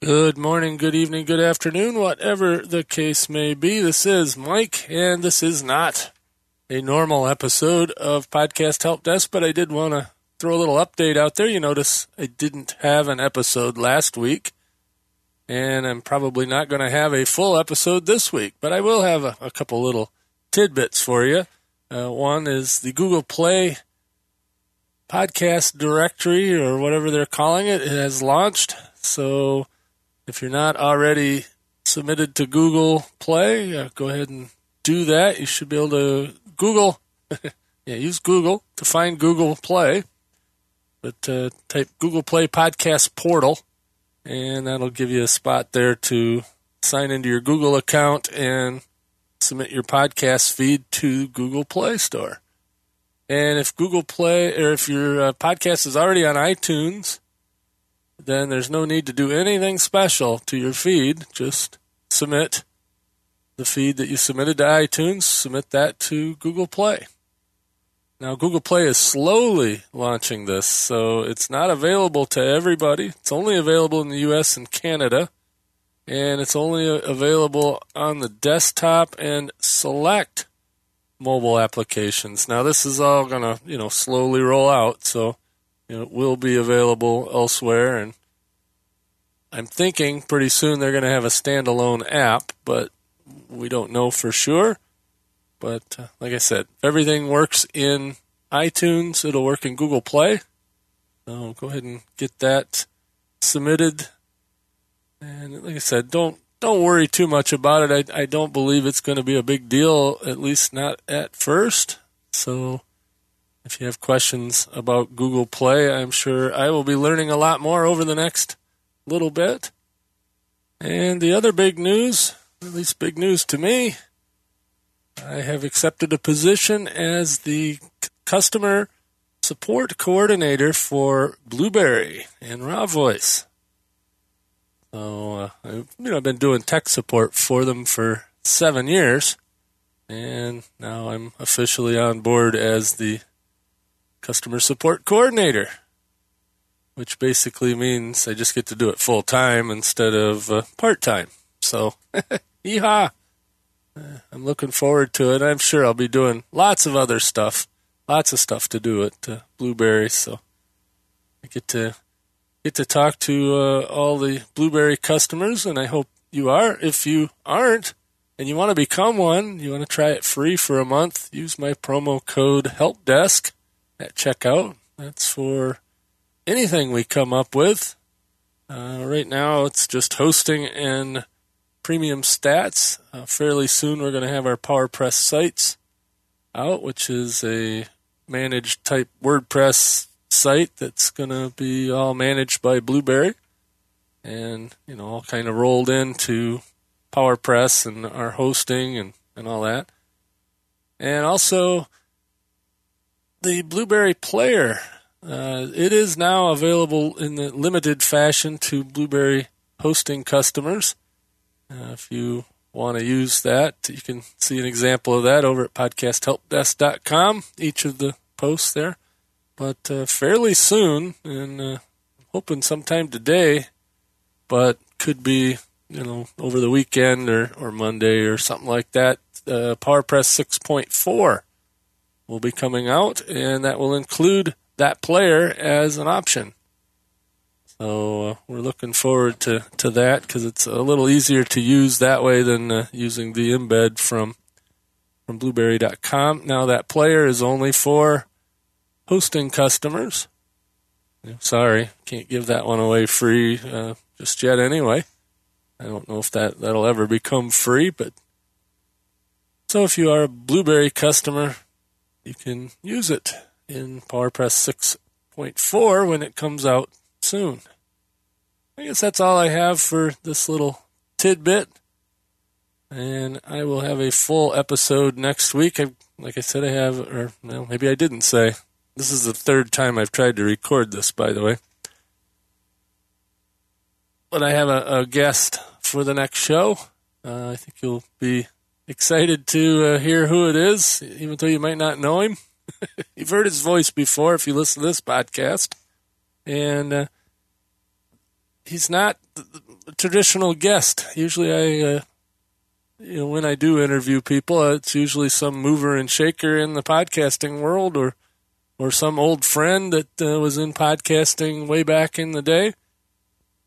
Good morning, good evening, good afternoon, whatever the case may be. This is Mike, and this is not a normal episode of Podcast Help Desk, but I did want to throw a little update out there. You notice I didn't have an episode last week, and I'm probably not going to have a full episode this week, but I will have a, a couple little tidbits for you. Uh, one is the Google Play podcast directory, or whatever they're calling it, it has launched. So if you're not already submitted to Google Play, uh, go ahead and do that. You should be able to Google, yeah, use Google to find Google Play. But uh, type Google Play Podcast Portal, and that'll give you a spot there to sign into your Google account and submit your podcast feed to Google Play Store. And if Google Play or if your uh, podcast is already on iTunes, then there's no need to do anything special to your feed. Just submit the feed that you submitted to iTunes, submit that to Google Play. Now, Google Play is slowly launching this, so it's not available to everybody. It's only available in the US and Canada, and it's only available on the desktop and select mobile applications. Now, this is all going to, you know, slowly roll out, so it will be available elsewhere. And I'm thinking pretty soon they're going to have a standalone app, but we don't know for sure. But uh, like I said, everything works in iTunes. It'll work in Google Play. So go ahead and get that submitted. And like I said, don't don't worry too much about it. I, I don't believe it's going to be a big deal, at least not at first. So if you have questions about Google Play, I'm sure I will be learning a lot more over the next little bit. And the other big news, at least big news to me, I have accepted a position as the customer support coordinator for Blubrry and RawVoice. So, uh, I've, you know, I've been doing tech support for them for seven years, and now I'm officially on board as the customer support coordinator, which basically means I just get to do it full time instead of uh, part time. So, yeehaw! Uh, I'm looking forward to it. I'm sure I'll be doing lots of other stuff, lots of stuff to do at uh, Blubrry. So, I get to get to talk to uh, all the Blubrry customers, and I hope you are. If you aren't, and you want to become one, you want to try it free for a month, use my promo code HELPDESK at checkout. That's for anything we come up with. Uh, right now, it's just hosting and premium stats. Uh, fairly soon, we're going to have our PowerPress sites out, which is a managed type WordPress site that's going to be all managed by Blubrry, and, you know, all kind of rolled into PowerPress and our hosting and, and all that. And also, the Blubrry Player. Uh, it is now available in the limited fashion to Blubrry hosting customers. Uh, if you want to use that, you can see an example of that over at podcasthelpdesk.com, each of the posts there. But uh, fairly soon, and uh, hoping sometime today, but could be you know over the weekend or, or Monday or something like that. Uh, PowerPress 6.4 will be coming out, and that will include that player as an option. So uh, we're looking forward to, to that because it's a little easier to use that way than uh, using the embed from from blubrry.com. Now that player is only for hosting customers. Sorry, can't give that one away free uh, just yet. Anyway, I don't know if that that'll ever become free, but so if you are a Blubrry customer, you can use it in PowerPress 6.4 when it comes out soon. I guess that's all I have for this little tidbit. And I will have a full episode next week. I, like I said, I have, or well, maybe I didn't say. This is the third time I've tried to record this, by the way. But I have a, a guest for the next show. Uh, I think you'll be excited to uh, hear who it is, even though you might not know him. You've heard his voice before if you listen to this podcast. And uh, he's not a traditional guest. Usually, I, uh, you know, when I do interview people, uh, it's usually some mover and shaker in the podcasting world, or or some old friend that uh, was in podcasting way back in the day.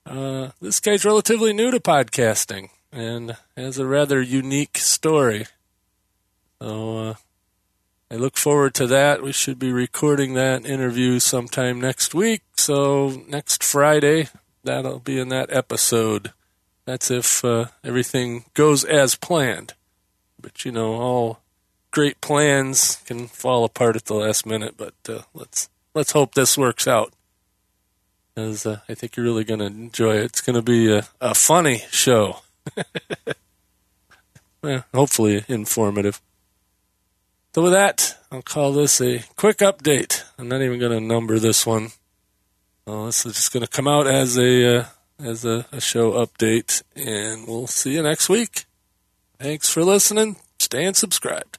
Uh, this guy's relatively new to podcasting and has a rather unique story. So uh, I look forward to that. We should be recording that interview sometime next week. So next Friday, that'll be in that episode. That's if uh, everything goes as planned. But you know, all great plans can fall apart at the last minute. But uh, let's let's hope this works out. As uh, I think you're really going to enjoy it. It's going to be a, a funny show. yeah, hopefully informative. So with that, I'll call this a quick update. I'm not even going to number this one. Well, this is just going to come out as a uh, as a, a show update, and we'll see you next week. Thanks for listening. Stay and subscribed.